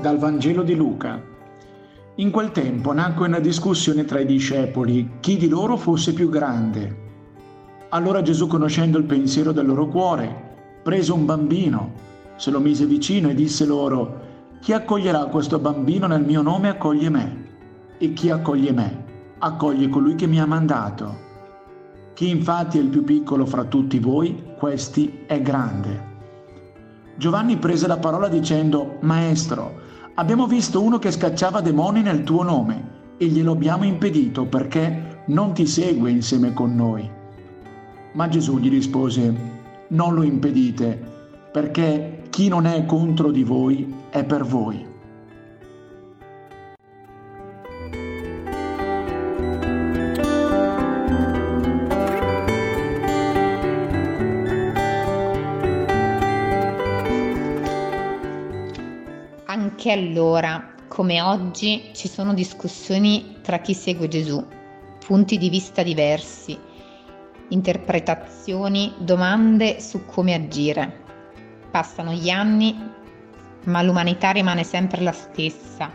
Vangelo di Luca. In quel tempo nacque una discussione tra i discepoli, chi di loro fosse più grande. Allora Gesù, conoscendo il pensiero del loro cuore, prese un bambino, se lo mise vicino e disse loro, chi accoglierà questo bambino nel mio nome accoglie me, e chi accoglie me accoglie colui che mi ha mandato. Chi infatti è il più piccolo fra tutti voi, questi è grande. Giovanni prese la parola dicendo, Maestro, abbiamo visto uno che scacciava demoni nel tuo nome e glielo abbiamo impedito perché non ti segue insieme con noi. Ma Gesù gli rispose, non lo impedite, perché chi non è contro di voi è per voi. Anche allora, come oggi, ci sono discussioni tra chi segue Gesù, punti di vista diversi, interpretazioni, domande su come agire. Passano gli anni, ma l'umanità rimane sempre la stessa.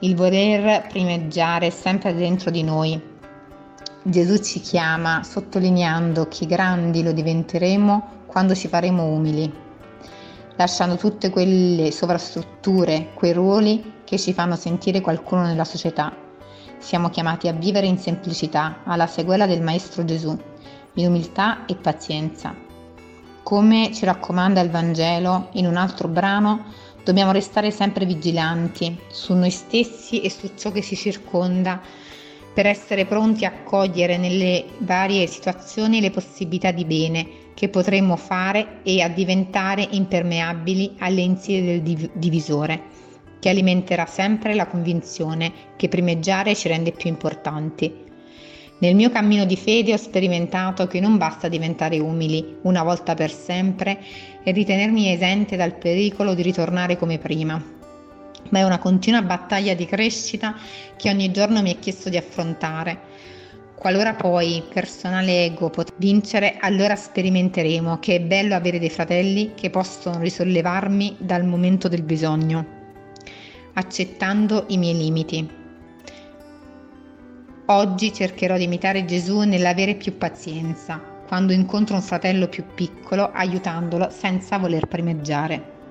Il voler primeggiare è sempre dentro di noi. Gesù ci chiama sottolineando che grandi lo diventeremo quando ci faremo umili lasciando tutte quelle sovrastrutture, quei ruoli che ci fanno sentire qualcuno nella società. Siamo chiamati a vivere in semplicità, alla seguela del Maestro Gesù, in umiltà e pazienza. Come ci raccomanda il Vangelo in un altro brano, dobbiamo restare sempre vigilanti su noi stessi e su ciò che ci circonda per essere pronti a cogliere nelle varie situazioni le possibilità di bene che potremmo fare e a diventare impermeabili alle insidie del divisore, che alimenterà sempre la convinzione che primeggiare ci rende più importanti. Nel mio cammino di fede ho sperimentato che non basta diventare umili una volta per sempre e ritenermi esente dal pericolo di ritornare come prima, ma è una continua battaglia di crescita che ogni giorno mi è chiesto di affrontare. Qualora poi personale ego potrà vincere, allora sperimenteremo che è bello avere dei fratelli che possono risollevarmi dal momento del bisogno, accettando i miei limiti. Oggi cercherò di imitare Gesù nell'avere più pazienza, quando incontro un fratello più piccolo, aiutandolo senza voler primeggiare.